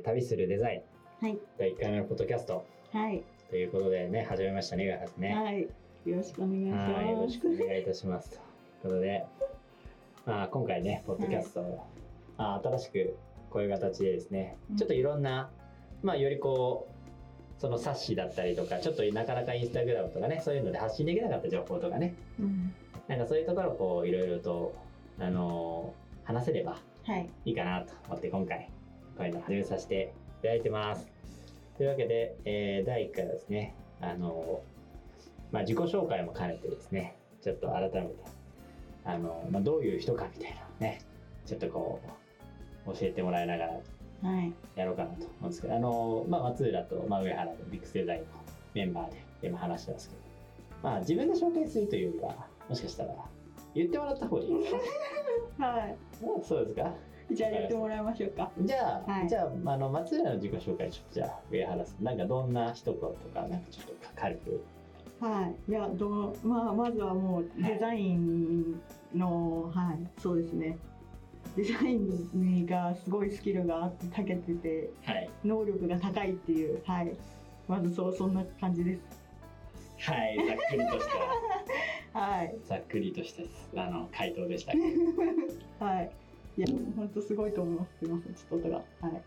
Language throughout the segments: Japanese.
ー旅するデザインはい。第1回目のポッドキャストはい。ということでね、始めましたね、上原さんね。はい。よろしくお願いします。はい、よろしくお願いいたします。ということで、まあ、今回ね、ポッドキャストを、まあ、新しくこういう形でですね、うんちょっといろんな、まあ、よりこう、その冊子だったりとか、ちょっとなかなかインスタグラムとかね、そういうので発信できなかった情報とかね、うん。なんかそういうところをこう、いろいろと、あのー話せればはい。いいかなと思って今回、こういうのを始めさせていただいてます。というわけで、えー第1回はですね、あのーまあ、自己紹介も兼ねてですね、ちょっと改めて、あのーまあ、どういう人かみたいなね、ちょっとこう、教えてもらいながらはい。やろうかなと思うんですけど、あのーまあ、松浦と、まあ、上原のビッグスデザインのメンバーで今話してますけど、まあ、自分で紹介するというよりは、もしかしたら、言ってもらった方がいいですか はうんそうですか？い。じゃあやってもらいましょうか。じゃあ、はいじゃあ、あの、松浦の自己紹介、ちょっとじゃあ、上原さん、なんかどんな一言とか、なんかちょっと軽く。はい。いや、どう、まあ、まずはもうデザインの、はい、そうですね。デザインがすごいスキルがあって、長けてて、はい。能力が高いっていう、はい。まずそう、そんな感じです。はい、ざっくりとした、はい。ざっくりとした、あの、回答でした。はい。いや、本当すごいと思います。すみません、ちょっと音が。はい。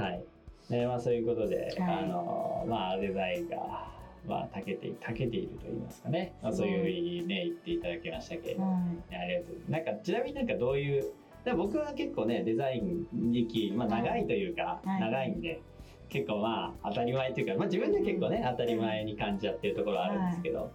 はい。ね、まあ、そういうことで、はいあの、まあ、デザインが、まあ、長けて、長けていると言いますかね。まあ、そういうふうにね、言っていただきましたけど、はねありがとうございます。なんか、ちなみになんかどういう、で僕は結構ね、デザイン歴、まあ、長いというか、はい長いんで、結構まあ、当たり前というか、まあ、自分で結構ね、当たり前に感じちゃってるところはあるんですけど、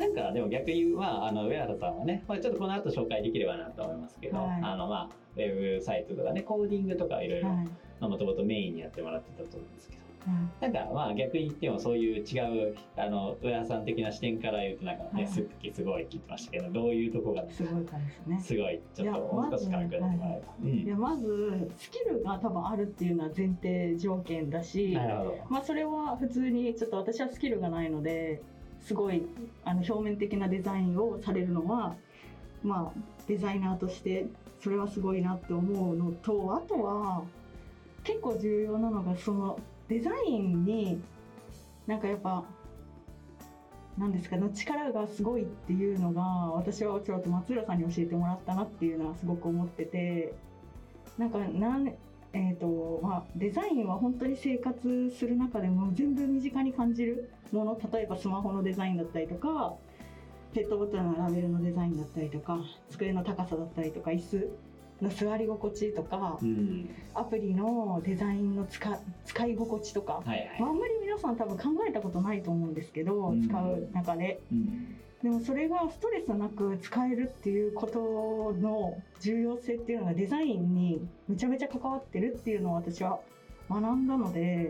なんかでも逆に、まあ、あの上原さんはね、まあ、ちょっとこの後紹介できればなと思いますけど、はいあのまあウェブサイトとかねコーディングとかいろいい。ろはい。もともとメインにやってもらってたと思うんですけどはなんかまあ逆に言ってもそういう違うあの上原さん的な視点から言うとなんかね、はいすっきすごいって言ってましたけどどういうとこがい。すごい感じですね。すごいちょっともう少し軽くてもらえば、うんいやまずスキルが多分あるっていうのは前提条件だし、まあそれは普通にちょっと私はスキルがないのですごいあの表面的なデザインをされるのはまあデザイナーとしてそれはすごいなって思うのとあとは結構重要なのがそのデザインになんかやっぱなんですかの力がすごいっていうのが私はちょっと松浦さんに教えてもらったなっていうのはすごく思っててなんかなんえーとまあ、デザインは本当に生活する中でも全部身近に感じるもの例えばスマホのデザインだったりとかペットボトルのラベルのデザインだったりとか机の高さだったりとか椅子の座り心地とかうん。アプリのデザインの使使い心地とか、はいはい、まあ、あんまり皆さん多分考えたことないと思うんですけど、うん。使う中で。うんでもそれがストレスなく使えるっていうことの重要性っていうのがデザインにめちゃめちゃ関わってるっていうのを私は学んだので、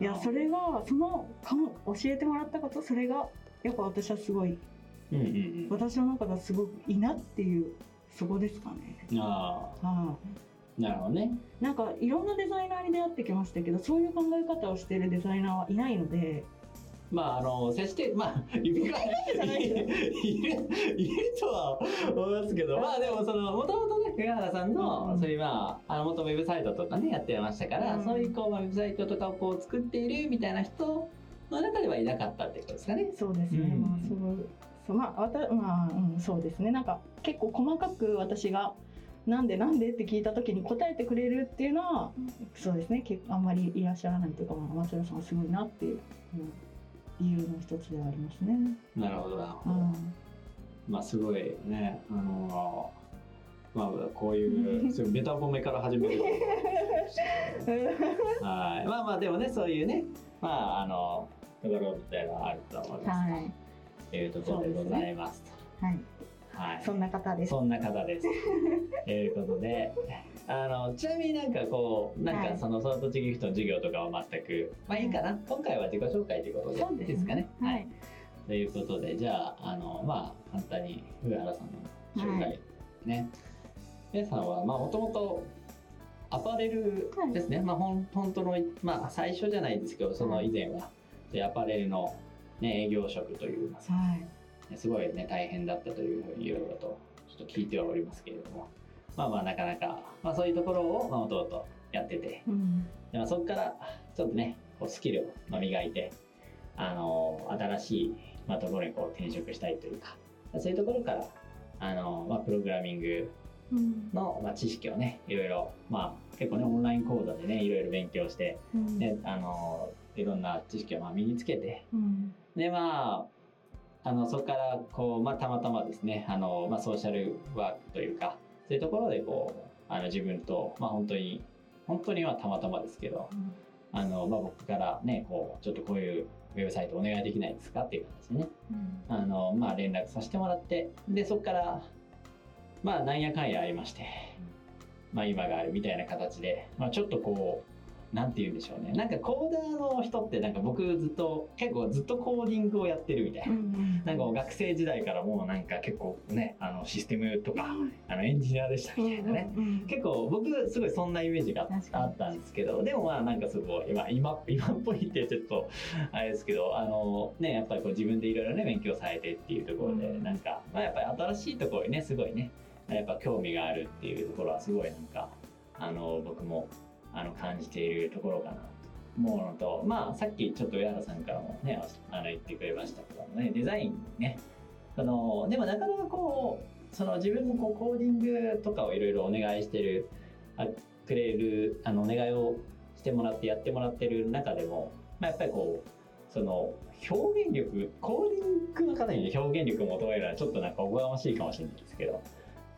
いやそれがそのかも教えてもらったことそれがやっぱ私はすごいうんうんうん。私の中ではすごくいいなっていうそこですかね。あはあなるほどね。い、なんかいろんなデザイナーに出会ってきましたけどそういう考え方をしているデザイナーはいないので。まああの接してまあ指がいいるいるとは思いますけどまあでもそのもともとね上原さんの、うん。そういうまああの元ウェブサイトとかねやってましたから、うん。そういうこうまあウェブサイトとかをこう作っているみたいな人の中ではいなかったってことですかね。そうですね、うん。まあそうそうまあわたまあ、うん、そうですね。なんか結構細かく私がなんでなんでって聞いた時に答えてくれるっていうのはそうですね。結構あんまりいらっしゃらないというか、まあ、松浦さんはすごいなっていう、うん理由の一つではありますね。なるほどなるほど。うんまあすごいねあのまあこういう そういうベタ褒めから始める はいまあまあでもねそういうねまああのところみたいなあると思います。はい、というところでございますと。はい、はい。そんな方です。そんな方です。ということで、あのちなみになんかこうなんはいかそのその栃木ギフトの授業とかは全くまあいいかな。今回は自己紹介ということでそうですかね。はい。ということでじゃああのまあ簡単に上原さんの紹介ね。皆さんはまあもともとアパレルですね。まあほん本当のまあ最初じゃないですけどその以前はでアパレルのね営業職というまあはい。ねすごいね大変だったというふうにいろいろとちょっと聞いてはおりますけれども。まあまあなかなか、まあ、そういうところをまあ弟やってて、うん。でまあそこからちょっとねこうスキルをまあ磨いてあの新しい、まあ、ところにこう転職したいというかそういうところからあの、まあ、プログラミングうん。の、まあ、知識をねいろいろ、まあ、結構ねオンライン講座でねいろいろ勉強して、うん。ね、あのいろんな知識をまあ身につけてうん。でまああのそこからこう、まあ、たまたまですねあの、まあ、ソーシャルワークというかそういうところでこうあの自分と、まあ、本当に本当にはたまたまですけどあの、まあ、僕からねこうちょっとこういうウェブサイトお願いできないですかっていう形でねうん。あの、まあ、連絡させてもらってでそこからまあなんやかんやありまして、まあ、今があるみたいな形で、まあ、ちょっとこうなんて言うんでしょうね。なんかコーダーの人ってなんか僕ずっと結構ずっとコーディングをやってるみたいな。なんか学生時代からもうなんか結構ねあのシステムとかあのエンジニアでしたみたいなね、うん結構僕すごいそんなイメージがあったんですけどでもまあなんかすごい今今今っぽいってちょっとあれですけどあのねやっぱりこう自分でいろいろね勉強されてっていうところでうん。なんか、まあ、やっぱり新しいところにねすごいねやっぱ興味があるっていうところはすごいなんかあの僕もあの感じているところかなと思うのとまあさっきちょっと上原さんからもねあの言ってくれましたけどもねデザインね。そのでもなかなかこうその自分もこうコーディングとかをいろいろお願いしてるあくれるあのお願いをしてもらってやってもらってる中でも、まあ、やっぱりこうその表現力コーディングの方に表現力を求めるのはちょっとなんかおこがましいかもしれないですけど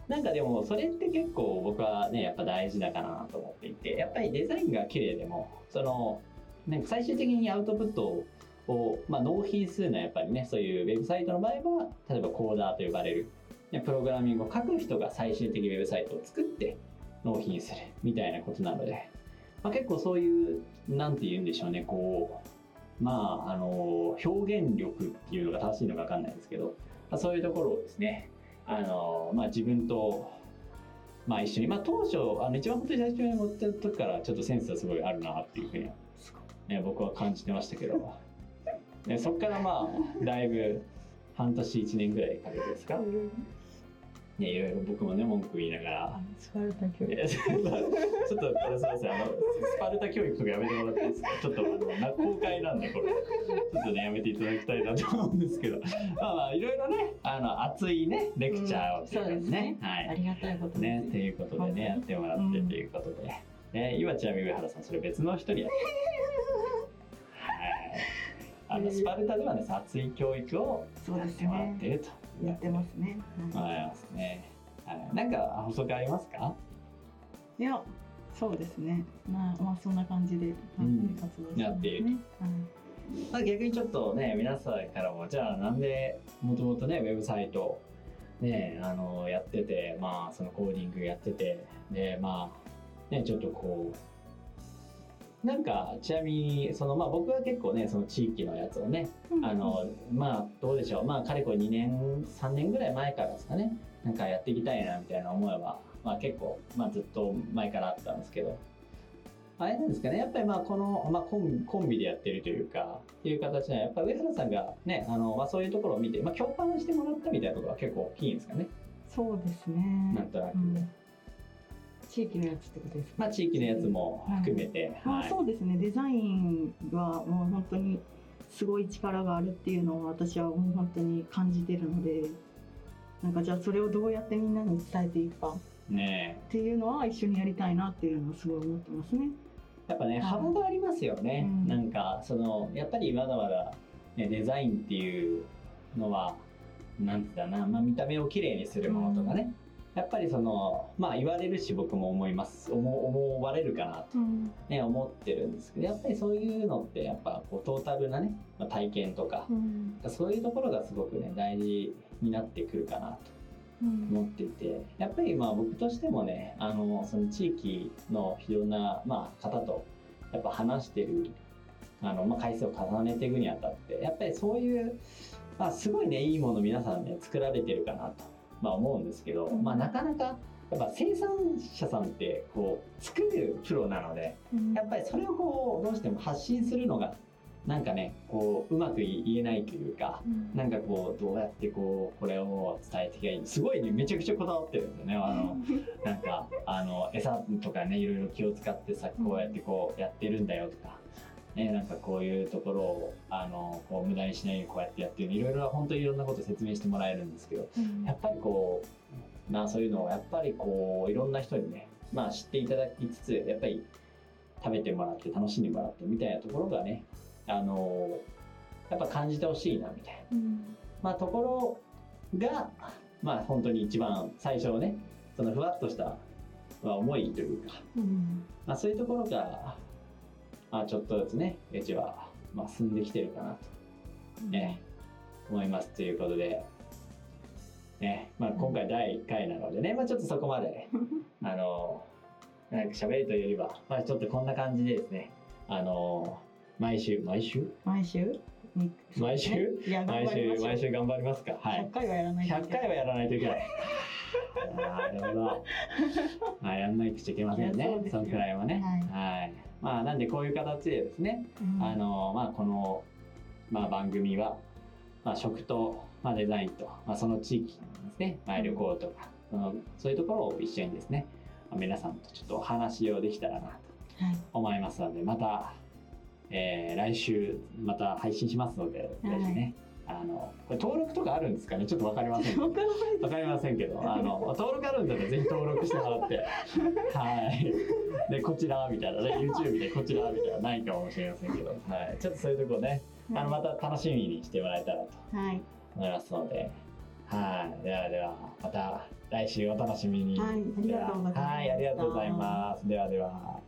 なんかでもそれって結構僕はねやっぱ大事だかなと思っていてやっぱりデザインが綺麗でもそのなんか最終的にアウトプットを、まあ、納品するのはやっぱりねそういうウェブサイトの場合は例えばコーダーと呼ばれるプログラミングを書く人が最終的にウェブサイトを作って納品するみたいなことなので、まあ、結構そういうなんて言うんでしょうねこうまああの表現力っていうのが正しいのか分かんないですけど、まあ、そういうところをですねあの、まあ、自分と、まあ、一緒に、まあ、当初あの一番本当に最初に持ってる時からちょっとセンスはすごいあるなっていうふうには、ね、僕は感じてましたけど、ね、そこからまあだいぶ半年1年ぐらいかけてですか、ね、いろいろ僕もね文句言いながら。スパルタ教育ちょっと、ちょっと、すみません、あの、スパルタ教育とかやめてもらっていいですか？ちょっと、あの、な公開なんで、これ。ちょっとね、やめていただきたいなと思うんですけど。まあまあ、いろいろね、あの、熱いね、レクチャーをっていうかうんねはい。ありがたいことですね、ということでね、やってもらってということで。ね、今ちなみに上原さん、それ別の人にやって はい。あの、スパルタではね、熱い教育をやってもらっねていると。やってますね、は思いますね。はい。なんか、補足ありますか？い、いやそうですね。まあまあそんな感じで、うん。活動してやっているますね、まあ、逆にちょっとね皆さんからもじゃあなんでもともとねウェブサイトねあのやっててまあそのコーディングやっててでまあねちょっとこうなんかちなみにそのまあ僕は結構ねその地域のやつをねうん。あのまあどうでしょう。まあかれこれ2年3年ぐらい前からですかね。なんかやっていきたいなみたいな思いは、まあ、結構、まあ、ずっと前からあったんですけど。あれなんですかね。やっぱりまあこの、まあ、コンコンビでやってるというかっていう形でやっぱ上原さんがねあの、まあ、そういうところを見て、まあ、共感してもらったみたいなところは結構大きいんですかね。そうですね。なんとなく、うん地域のやつってことですか？まあ地域のやつも含めて、まあ、はい。そうですね。デザインはもう本当にすごい力があるっていうのを私はもう本当に感じてるのでなんかじゃあそれをどうやってみんなに伝えていくかっねていうのは一緒にやりたいなっていうのはすごい思ってますね。やっぱねはい。幅がありますよね、うん。なんかそのやっぱりまだまだ、ね、デザインっていうのはなんて言うんだな、まあ、見た目をきれいにするものとかね、やっぱりそのまあ言われるし僕も思います。思思われるかなと、うん。ね、思ってるんですけどやっぱりそういうのってやっぱこうトータルなね、まあ、体験とかうん。そういうところがすごくね大事になってくるかなとうん。思っていてやっぱりまあ僕としてもねあのその地域のいろんな、まあ、方とやっぱ話してるあの、まあ、回数を重ねていくにあたってやっぱりそういう、まあ、すごいねいいもの皆さんね作られてるかなと、まあ、思うんですけど、まあ、なかなかやっぱ生産者さんってこう作るプロなのでうんやっぱりそれをこうどうしても発信するのがなんかねこううまく言えないというかなんかこうどうやってこうこれを伝えていけばいいすごいねめちゃくちゃこだわってるんですよねあのなんかあの餌とかねいろいろ気を使ってさこうやってこうやってるんだよとか。ね、なんかこういうところをあのこう無駄にしないようにこうやってやってるいろいろ本当にいろんなこと説明してもらえるんですけどやっぱりこうまあそういうのをやっぱりこういろんな人にねまあ知っていただきつつやっぱり食べてもらって楽しんでもらってみたいなところがねあのやっぱ感じてほしいなみたいな、まあ、ところがまあ本当に一番最初のねそのふわっとした、まあ、思いというか、まあ、そういうところが、まあ、ちょっとずつねうちは、まあ、進んできてるかなと、ね思いますということで。ねまあ、今回第1回なのでね、まあ、ちょっとそこまで あのなんか喋るというよりは、まあ、ちょっとこんな感じでですねあの毎週毎週？毎週？毎週？毎週毎週頑張りますか？はい。100回はやらないとい100けない。回はやらないといけない。なるほど。まあやんないといけませんね。そのくらいはね。はい、まあなんでこういう形でですねうん。あのまあこの、まあ、番組は、まあ、食と、まあ、デザインと、まあ、その地域ですね、まあ、旅行とか、そのそういうところを一緒にですね、まあ皆さんとちょっとお話をできたらなとはい。思いますのでまた、えー来週また配信しますので、はい。ぜひねあのこれ登録とかあるんですかね？ちょっとわかりませんけど。わかりませんけど、あの 登録あるんだったらぜひ登録してもらって、はい。でこちらみたいなね、YouTube でこちらみたいなないかもしれませんけど、はい。ちょっとそういうとこね、あのまた楽しみにしてもらえたらとはい。思いますので、はい。ではではまた来週お楽しみに。はい。ありがとうございますはい、ありがとうございます。ではでは。